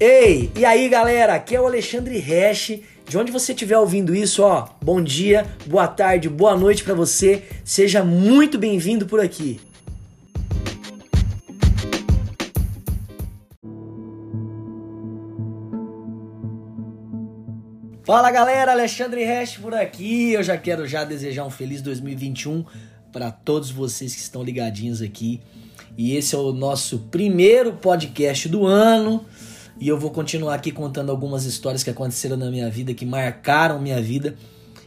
Ei, e aí galera, aqui é o Alexandre Hash. De onde você estiver ouvindo isso, ó, bom dia, boa tarde, boa noite para você. Seja muito bem-vindo por aqui. Fala galera, Alexandre Hash por aqui. Eu já quero já desejar um feliz 2021 para todos vocês que estão ligadinhos aqui. E esse é o nosso primeiro podcast do ano. E eu vou continuar aqui contando algumas histórias que aconteceram na minha vida, que marcaram minha vida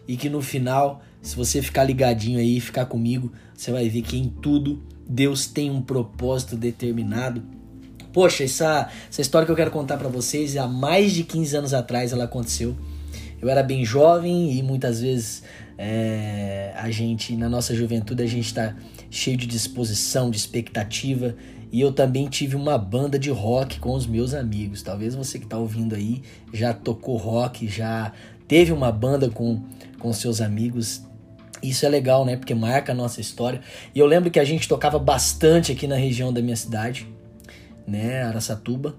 e que no final, se você ficar ligadinho aí, ficar comigo, você vai ver que em tudo Deus tem um propósito determinado. Poxa, essa, essa história que eu quero contar para vocês, há mais de 15 anos atrás ela aconteceu. Eu era bem jovem e muitas vezes é, a gente, na nossa juventude, a gente está cheio de disposição, de expectativa e eu também tive uma banda de rock com os meus amigos. Talvez você que está ouvindo aí já tocou rock, já teve uma banda com, com seus amigos. Isso é legal, né? Porque marca a nossa história. E eu lembro que a gente tocava bastante aqui na região da minha cidade, né? Aracatuba.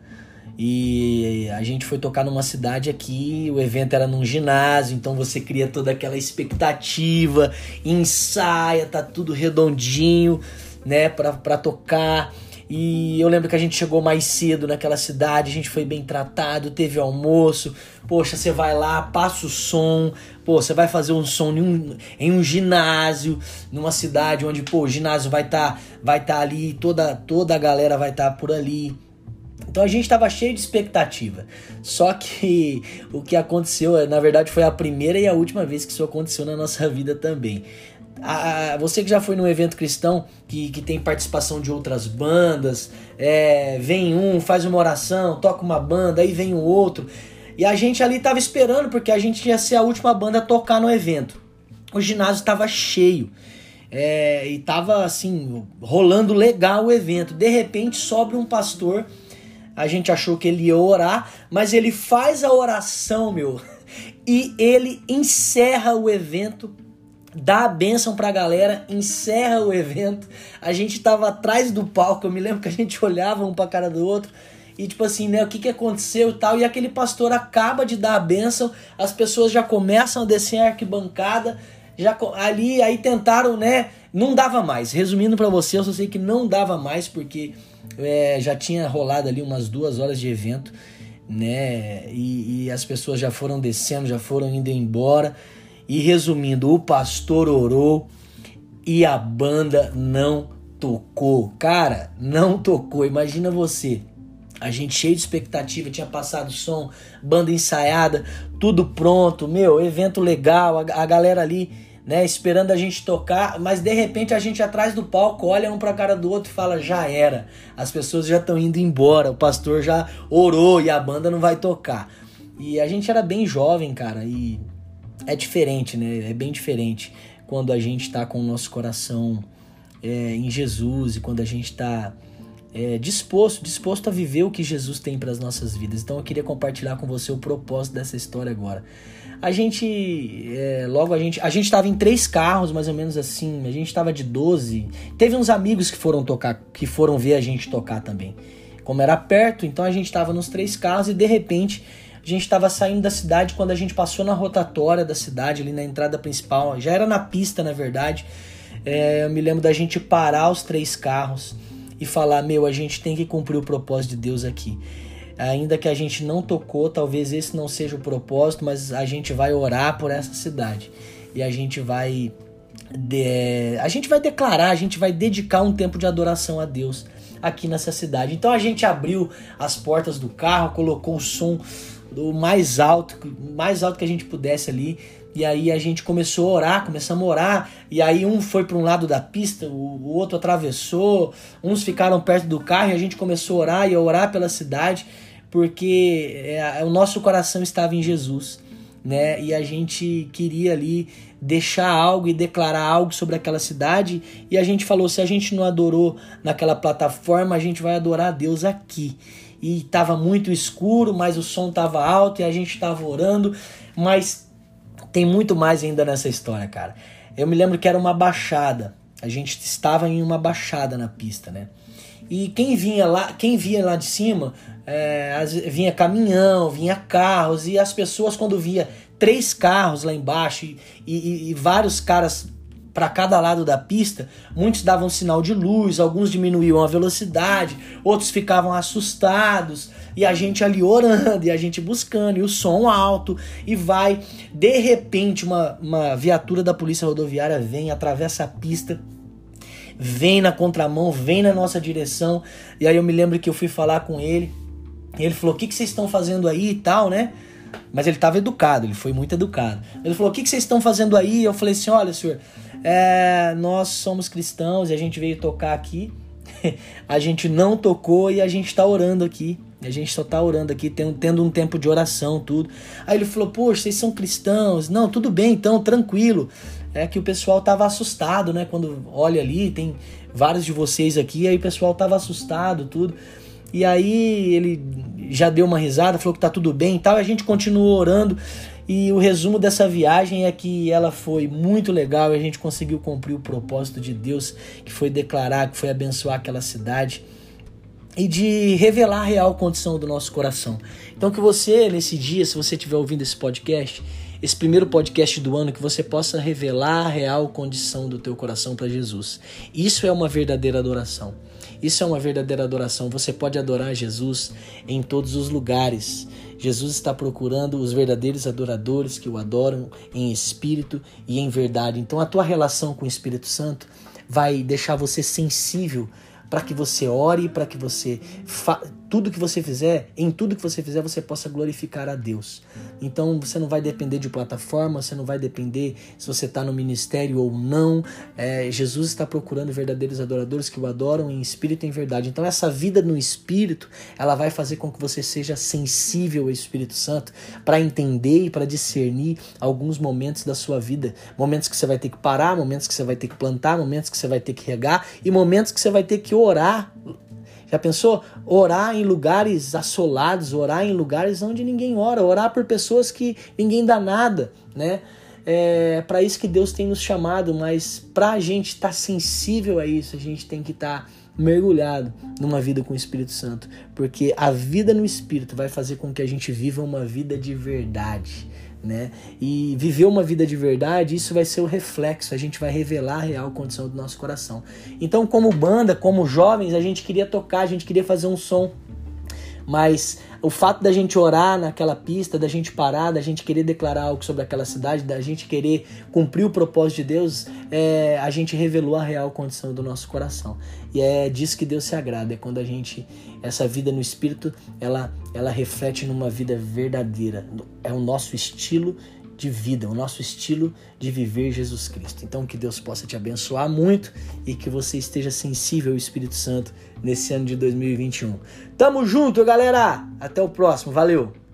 E a gente foi tocar numa cidade aqui, o evento era num ginásio, então você cria toda aquela expectativa, ensaia, tá tudo redondinho, né, pra, pra tocar. E eu lembro que a gente chegou mais cedo naquela cidade, a gente foi bem tratado, teve almoço. Poxa, você vai lá, passa o som. Pô, você vai fazer um som em um, em um ginásio, numa cidade onde, pô, o ginásio vai estar tá, vai tá ali, toda, toda a galera vai estar tá por ali. Então a gente estava cheio de expectativa. Só que o que aconteceu, na verdade, foi a primeira e a última vez que isso aconteceu na nossa vida também a, você que já foi num evento cristão que, que tem participação de outras bandas, é, vem um, faz uma oração, toca uma banda, aí vem o outro. E a gente ali tava esperando porque a gente ia ser a última banda a tocar no evento. O ginásio tava cheio. É, e tava assim, rolando legal o evento. De repente sobra um pastor. A gente achou que ele ia orar, mas ele faz a oração, meu, e ele encerra o evento dá a bênção pra galera, encerra o evento. A gente tava atrás do palco, eu me lembro que a gente olhava um pra cara do outro. E tipo assim, né, o que que aconteceu e tal. E aquele pastor acaba de dar a bênção, as pessoas já começam a descer a arquibancada, já ali, aí tentaram, né, não dava mais. Resumindo para você, eu só sei que não dava mais, porque é, já tinha rolado ali umas duas horas de evento, né, e, e as pessoas já foram descendo, já foram indo embora. E resumindo, o pastor orou e a banda não tocou. Cara, não tocou. Imagina você. A gente cheio de expectativa, tinha passado som, banda ensaiada, tudo pronto, meu, evento legal, a, a galera ali, né, esperando a gente tocar, mas de repente a gente atrás do palco olha um pra cara do outro e fala: já era, as pessoas já estão indo embora, o pastor já orou e a banda não vai tocar. E a gente era bem jovem, cara, e é diferente, né? É bem diferente quando a gente está com o nosso coração é, em Jesus e quando a gente está é, disposto, disposto a viver o que Jesus tem para as nossas vidas. Então eu queria compartilhar com você o propósito dessa história agora. A gente, é, logo a gente, a gente estava em três carros, mais ou menos assim. A gente estava de 12. Teve uns amigos que foram tocar, que foram ver a gente tocar também. Como era perto, então a gente estava nos três carros e de repente gente estava saindo da cidade quando a gente passou na rotatória da cidade, ali na entrada principal. Já era na pista, na verdade. É, eu me lembro da gente parar os três carros e falar: Meu, a gente tem que cumprir o propósito de Deus aqui. Ainda que a gente não tocou, talvez esse não seja o propósito, mas a gente vai orar por essa cidade e a gente vai. De, a gente vai declarar, a gente vai dedicar um tempo de adoração a Deus aqui nessa cidade. Então a gente abriu as portas do carro, colocou o som do mais alto, mais alto que a gente pudesse ali. E aí a gente começou a orar, começamos a orar, e aí um foi para um lado da pista, o, o, outro atravessou, uns ficaram perto do carro e a gente começou a orar e a orar pela cidade, porque é, o nosso coração estava em Jesus, né? E a gente queria ali deixar algo e declarar algo sobre aquela cidade, e a gente falou: se a gente não adorou naquela plataforma, a gente vai adorar a Deus aqui e estava muito escuro, mas o som estava alto e a gente estava orando, mas tem muito mais ainda nessa história, cara. Eu me lembro que era uma baixada a gente estava em uma baixada na pista, né? E quem vinha lá, quem via lá de cima, é, vinha caminhão, vinha carros, e as pessoas quando via três carros lá embaixo e, e, e vários caras para cada lado da pista, muitos davam sinal de luz, alguns diminuíam a velocidade, outros ficavam assustados, e a gente ali orando, e a gente buscando, e o som alto, e vai. De repente, uma, uma viatura da polícia rodoviária vem, atravessa a pista, vem na contramão, vem na nossa direção, e aí eu me lembro que eu fui falar com ele, e ele falou: O que, que vocês estão fazendo aí e tal, né? Mas ele estava educado, ele foi muito educado. Ele falou: O que, que vocês estão fazendo aí? Eu falei assim: Olha, senhor, é, nós somos cristãos e a gente veio tocar aqui. a gente não tocou e a gente está orando aqui. A gente só tá orando aqui, tendo, tendo um tempo de oração, tudo. Aí ele falou: Poxa, vocês são cristãos? Não, tudo bem, então, tranquilo. É que o pessoal tava assustado, né? Quando olha ali, tem vários de vocês aqui, aí o pessoal tava assustado, tudo. E aí ele já deu uma risada, falou que tá tudo bem e tal. E a gente continuou orando. E o resumo dessa viagem é que ela foi muito legal e a gente conseguiu cumprir o propósito de Deus, que foi declarar, que foi abençoar aquela cidade e de revelar a real condição do nosso coração. Então que você nesse dia, se você estiver ouvindo esse podcast, esse primeiro podcast do ano, que você possa revelar a real condição do teu coração para Jesus. Isso é uma verdadeira adoração. Isso é uma verdadeira adoração. Você pode adorar Jesus em todos os lugares. Jesus está procurando os verdadeiros adoradores que o adoram em espírito e em verdade. Então a tua relação com o Espírito Santo vai deixar você sensível para que você ore, para que você tudo que você fizer, em tudo que você fizer, você possa glorificar a Deus. Então você não vai depender de plataforma, você não vai depender se você está no ministério ou não. É, Jesus está procurando verdadeiros adoradores que o adoram em espírito e em verdade. Então essa vida no espírito, ela vai fazer com que você seja sensível ao Espírito Santo para entender e para discernir alguns momentos da sua vida, momentos que você vai ter que parar, momentos que você vai ter que plantar, momentos que você vai ter que regar e momentos que você vai ter que orar já pensou? Orar em lugares assolados, orar em lugares onde ninguém ora, orar por pessoas que ninguém dá nada, né? É para isso que Deus tem nos chamado, mas para a gente estar tá sensível a isso, a gente tem que estar tá mergulhado numa vida com o Espírito Santo, porque a vida no Espírito vai fazer com que a gente viva uma vida de verdade né? E viver uma vida de verdade, isso vai ser o reflexo, a gente vai revelar a real condição do nosso coração. Então, como banda, como jovens, a gente queria tocar, a gente queria fazer um som, mas o fato da gente orar naquela pista, da gente parar, da gente querer declarar algo sobre aquela cidade, da gente querer cumprir o propósito de Deus, é, a gente revelou a real condição do nosso coração. E é disso que Deus se agrada, é quando a gente, essa vida no Espírito, ela, ela reflete numa vida verdadeira. É o nosso estilo de vida, o nosso estilo de viver Jesus Cristo. Então que Deus possa te abençoar muito e que você esteja sensível ao Espírito Santo nesse ano de 2021. Tamo junto, galera! Até o próximo, valeu!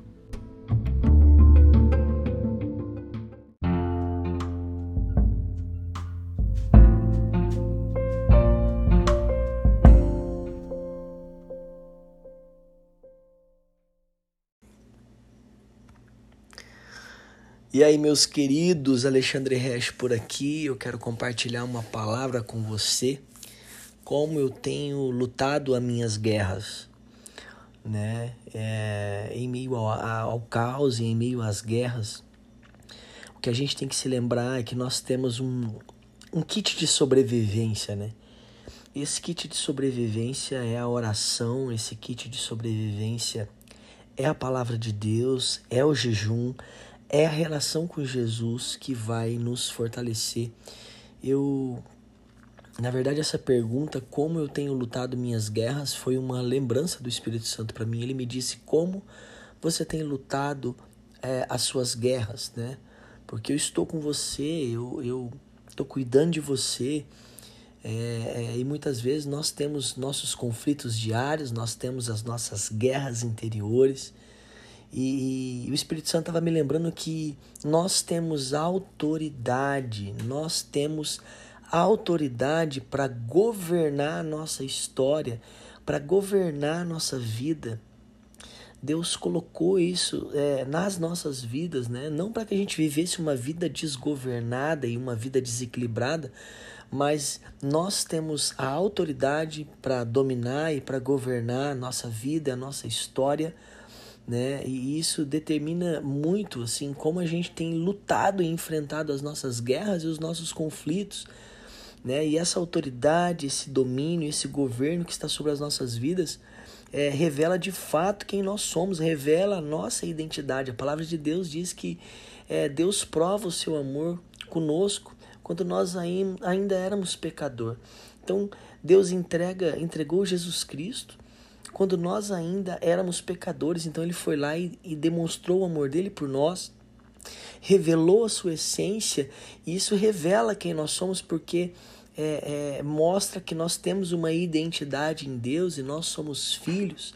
E aí, meus queridos, Alexandre Resch por aqui. Eu quero compartilhar uma palavra com você. Como eu tenho lutado as minhas guerras, né? É, em meio ao, ao caos e em meio às guerras. O que a gente tem que se lembrar é que nós temos um, um kit de sobrevivência, né? Esse kit de sobrevivência é a oração, esse kit de sobrevivência é a palavra de Deus, é o jejum, é a relação com Jesus que vai nos fortalecer. Eu, na verdade, essa pergunta, como eu tenho lutado minhas guerras, foi uma lembrança do Espírito Santo para mim. Ele me disse como você tem lutado é, as suas guerras, né? Porque eu estou com você, eu, eu estou cuidando de você. É, é, e muitas vezes nós temos nossos conflitos diários, nós temos as nossas guerras interiores. E, o Espírito Santo estava me lembrando que nós temos autoridade, nós temos autoridade para governar a nossa história, para governar a nossa vida. Deus colocou isso é, nas nossas vidas, né? não para que a gente vivesse uma vida desgovernada e uma vida desequilibrada, mas nós temos a autoridade para dominar e para governar a nossa vida, a nossa história, né? E isso determina muito assim como a gente tem lutado e enfrentado as nossas guerras e os nossos conflitos, né? E essa autoridade, esse domínio, esse governo que está sobre as nossas vidas, é, revela de fato quem nós somos, revela a nossa identidade. A palavra de Deus diz que é, Deus prova o seu amor conosco quando nós ainda éramos pecador. Então, Deus entrega, entregou Jesus Cristo quando nós ainda éramos pecadores. Então, ele foi lá e, e demonstrou o amor dele por nós, revelou a sua essência, e isso revela quem nós somos, porque é, é, mostra que nós temos uma identidade em Deus e nós somos filhos.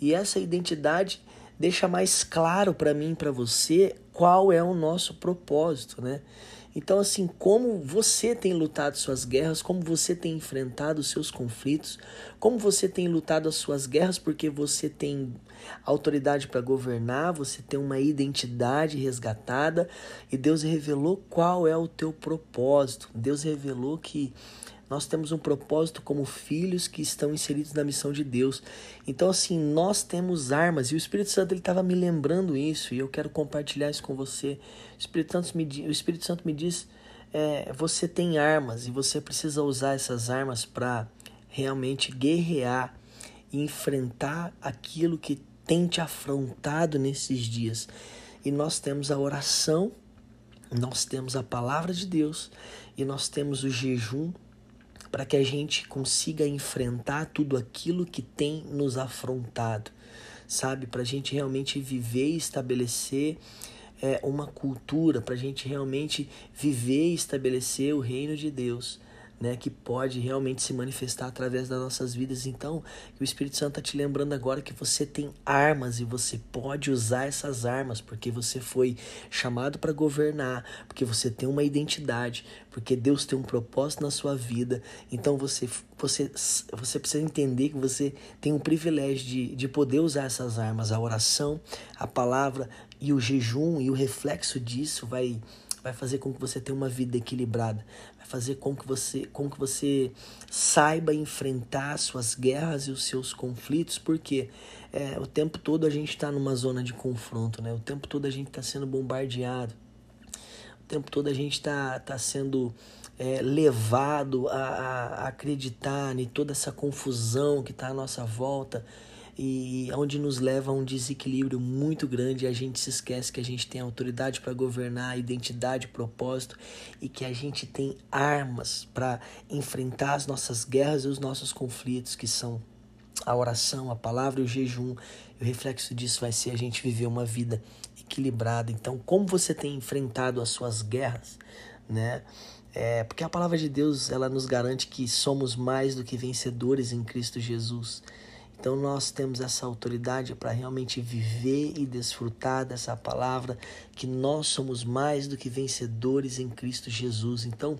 E essa identidade deixa mais claro para mim e para você qual é o nosso propósito, né? Então, assim, como você tem lutado suas guerras, como você tem enfrentado seus conflitos, como você tem lutado as suas guerras porque você tem autoridade para governar, você tem uma identidade resgatada e Deus revelou qual é o teu propósito. Deus revelou que nós temos um propósito como filhos que estão inseridos na missão de Deus. Então, assim, nós temos armas e o Espírito Santo ele estava me lembrando isso e eu quero compartilhar isso com você. O Espírito Santo me, o Espírito Santo me diz: é, você tem armas e você precisa usar essas armas para realmente guerrear e enfrentar aquilo que tem te afrontado nesses dias. E nós temos a oração, nós temos a palavra de Deus e nós temos o jejum para que a gente consiga enfrentar tudo aquilo que tem nos afrontado, sabe? Para a gente realmente viver e estabelecer é, uma cultura, para a gente realmente viver e estabelecer o reino de Deus né, que pode realmente se manifestar através das nossas vidas. Então, o Espírito Santo está te lembrando agora que você tem armas e você pode usar essas armas, porque você foi chamado para governar, porque você tem uma identidade, porque Deus tem um propósito na sua vida. Então, você, você, você precisa entender que você tem um privilégio de, de poder usar essas armas, a oração, a palavra e o jejum, e o reflexo disso vai vai fazer com que você tenha uma vida equilibrada, fazer com que você, com que você saiba enfrentar suas guerras e os seus conflitos, porque é, o tempo todo a gente está numa zona de confronto, né? O tempo todo a gente está sendo bombardeado, o tempo todo a gente está tá sendo é, levado a, a acreditar em toda essa confusão que está à nossa volta e onde nos leva a um desequilíbrio muito grande. A gente se esquece que a gente tem autoridade para governar, identidade, propósito e que a gente tem armas para enfrentar as nossas guerras e os nossos conflitos, que são a oração, a palavra e o jejum. E o reflexo disso vai ser a gente viver uma vida equilibrada. Então, como você tem enfrentado as suas guerras, né? É, porque a palavra de Deus ela nos garante que somos mais do que vencedores em Cristo Jesus. Então nós temos essa autoridade para realmente viver e desfrutar dessa palavra que nós somos mais do que vencedores em Cristo Jesus. Então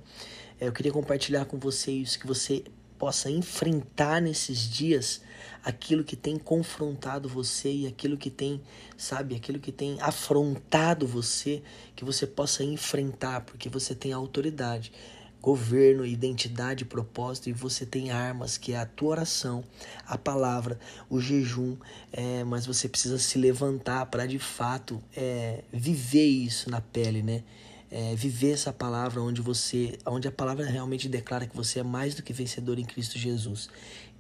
é, eu queria compartilhar com você isso que você possa enfrentar nesses dias aquilo que tem confrontado você e aquilo que tem, sabe, aquilo que tem afrontado você, que você possa enfrentar, porque você tem autoridade governo, identidade, propósito e você tem armas que é a tua oração, a palavra, o jejum, é, mas você precisa se levantar para de fato é, viver isso na pele, né? É, viver essa palavra onde você, onde a palavra realmente declara que você é mais do que vencedor em Cristo Jesus.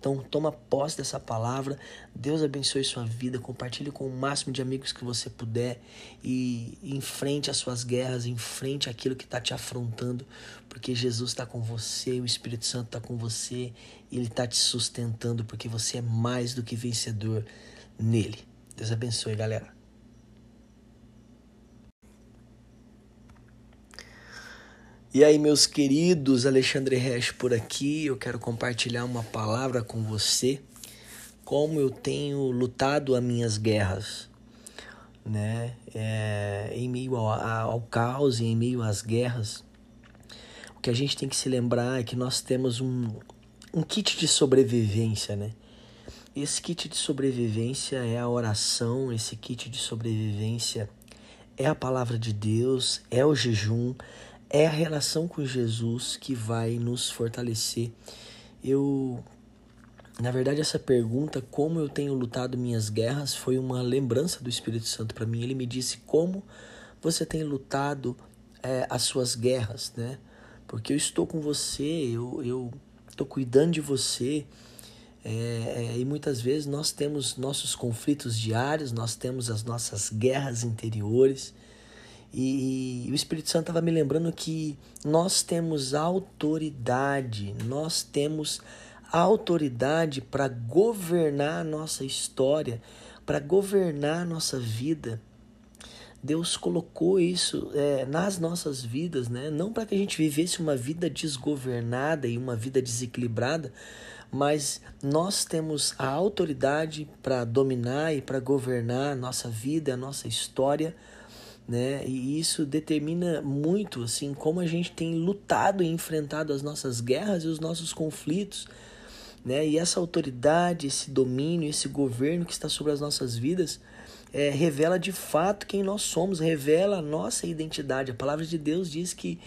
Então, toma posse dessa palavra. Deus abençoe sua vida. Compartilhe com o máximo de amigos que você puder. E enfrente as suas guerras, enfrente aquilo que está te afrontando. Porque Jesus está com você, o Espírito Santo está com você. E Ele está te sustentando, porque você é mais do que vencedor nele. Deus abençoe, galera. E aí, meus queridos, Alexandre Resch por aqui. Eu quero compartilhar uma palavra com você, como eu tenho lutado as minhas guerras, né? É, em meio ao, ao caos e em meio às guerras. O que a gente tem que se lembrar é que nós temos um, um kit de sobrevivência, né? Esse kit de sobrevivência é a oração, esse kit de sobrevivência é a palavra de Deus, é o jejum, é a relação com Jesus que vai nos fortalecer. Eu na verdade, essa pergunta, como eu tenho lutado minhas guerras, foi uma lembrança do Espírito Santo para mim. Ele me disse como você tem lutado é, as suas guerras, né? Porque eu estou com você, eu, estou cuidando de você. É, é, e muitas vezes nós temos nossos conflitos diários, nós temos as nossas guerras interiores. E, e o Espírito Santo estava me lembrando que nós temos autoridade, nós temos autoridade para governar a nossa história, para governar a nossa vida. Deus colocou isso é, nas nossas vidas, né? não para que a gente vivesse uma vida desgovernada e uma vida desequilibrada, mas nós temos a autoridade para dominar e para governar a nossa vida, a nossa história, né? E isso determina muito assim como a gente tem lutado e enfrentado as nossas guerras e os nossos conflitos né? E essa autoridade, esse domínio, esse governo que está sobre as nossas vidas, é, revela de fato quem nós somos, revela a nossa identidade. A palavra de Deus diz que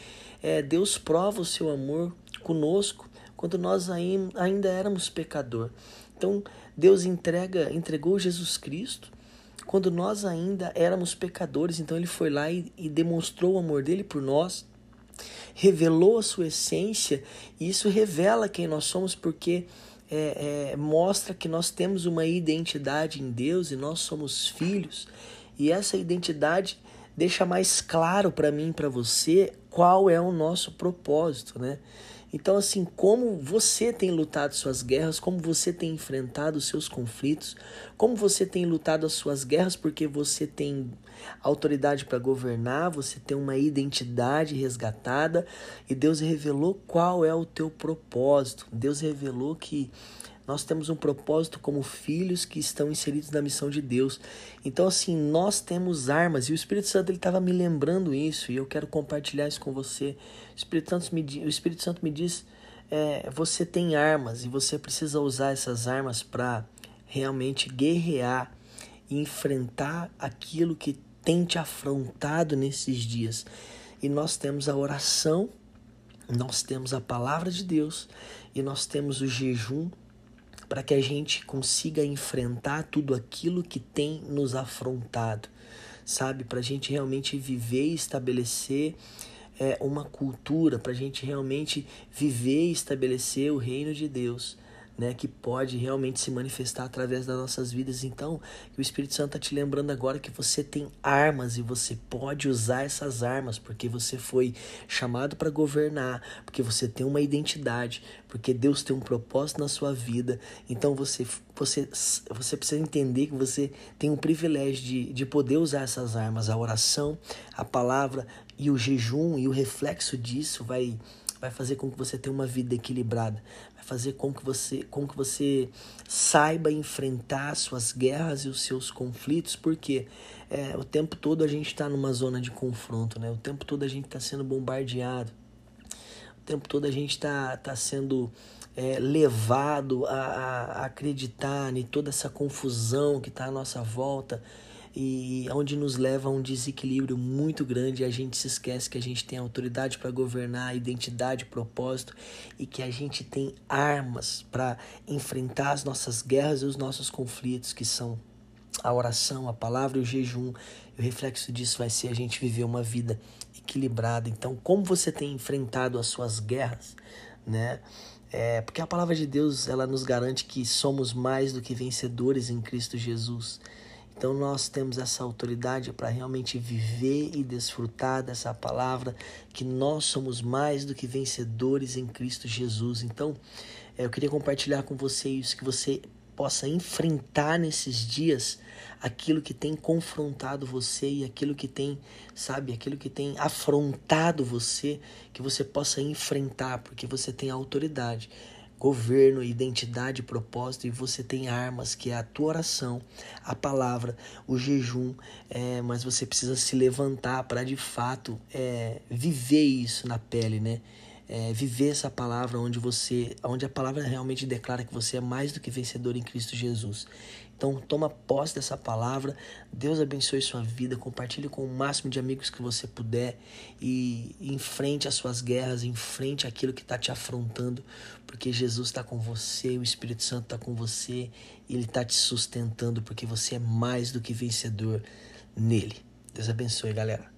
é, Deus prova o seu amor conosco quando nós ainda éramos pecador. Então Deus entrega, entregou Jesus Cristo quando nós ainda éramos pecadores. Então Ele foi lá e, e demonstrou o amor dele por nós revelou a sua essência, e isso revela quem nós somos, porque é, é, mostra que nós temos uma identidade em Deus e nós somos filhos, e essa identidade deixa mais claro para mim e para você qual é o nosso propósito, né? Então, assim, como você tem lutado suas guerras, como você tem enfrentado os seus conflitos, como você tem lutado as suas guerras porque você tem autoridade para governar, você tem uma identidade resgatada e Deus revelou qual é o teu propósito. Deus revelou que nós temos um propósito como filhos que estão inseridos na missão de Deus. Então, assim, nós temos armas. E o Espírito Santo ele estava me lembrando isso. E eu quero compartilhar isso com você. O Espírito Santo me, o Espírito Santo me diz: é, você tem armas e você precisa usar essas armas para realmente guerrear e enfrentar aquilo que tem te afrontado nesses dias. E nós temos a oração, nós temos a palavra de Deus e nós temos o jejum para que a gente consiga enfrentar tudo aquilo que tem nos afrontado, sabe? Para a gente realmente viver e estabelecer é, uma cultura, para a gente realmente viver e estabelecer o reino de Deus né, que pode realmente se manifestar através das nossas vidas. Então, o Espírito Santo está te lembrando agora que você tem armas e você pode usar essas armas porque você foi chamado para governar, porque você tem uma identidade, porque Deus tem um propósito na sua vida. Então, você, você, você precisa entender que você tem um privilégio de, de poder usar essas armas, a oração, a palavra e o jejum e o reflexo disso vai vai fazer com que você tenha uma vida equilibrada, fazer com que você, com que você saiba enfrentar suas guerras e os seus conflitos, porque é, o tempo todo a gente está numa zona de confronto, né? O tempo todo a gente está sendo bombardeado, o tempo todo a gente está tá sendo é, levado a, a acreditar em toda essa confusão que está à nossa volta e onde nos leva a um desequilíbrio muito grande. A gente se esquece que a gente tem autoridade para governar, identidade, propósito e que a gente tem armas para enfrentar as nossas guerras e os nossos conflitos, que são a oração, a palavra e o jejum. E o reflexo disso vai ser a gente viver uma vida equilibrada. Então, como você tem enfrentado as suas guerras, né? É, porque a palavra de Deus ela nos garante que somos mais do que vencedores em Cristo Jesus. Então nós temos essa autoridade para realmente viver e desfrutar dessa palavra que nós somos mais do que vencedores em Cristo Jesus. Então eu queria compartilhar com vocês que você possa enfrentar nesses dias aquilo que tem confrontado você e aquilo que tem, sabe, aquilo que tem afrontado você, que você possa enfrentar, porque você tem autoridade governo, identidade, propósito, e você tem armas, que é a tua oração, a palavra, o jejum, é, mas você precisa se levantar para de fato é, viver isso na pele, né? é, viver essa palavra onde você, onde a palavra realmente declara que você é mais do que vencedor em Cristo Jesus. Então toma posse dessa palavra. Deus abençoe sua vida. Compartilhe com o máximo de amigos que você puder e enfrente as suas guerras, enfrente aquilo que está te afrontando, porque Jesus está com você, o Espírito Santo está com você, e ele está te sustentando, porque você é mais do que vencedor nele. Deus abençoe, galera.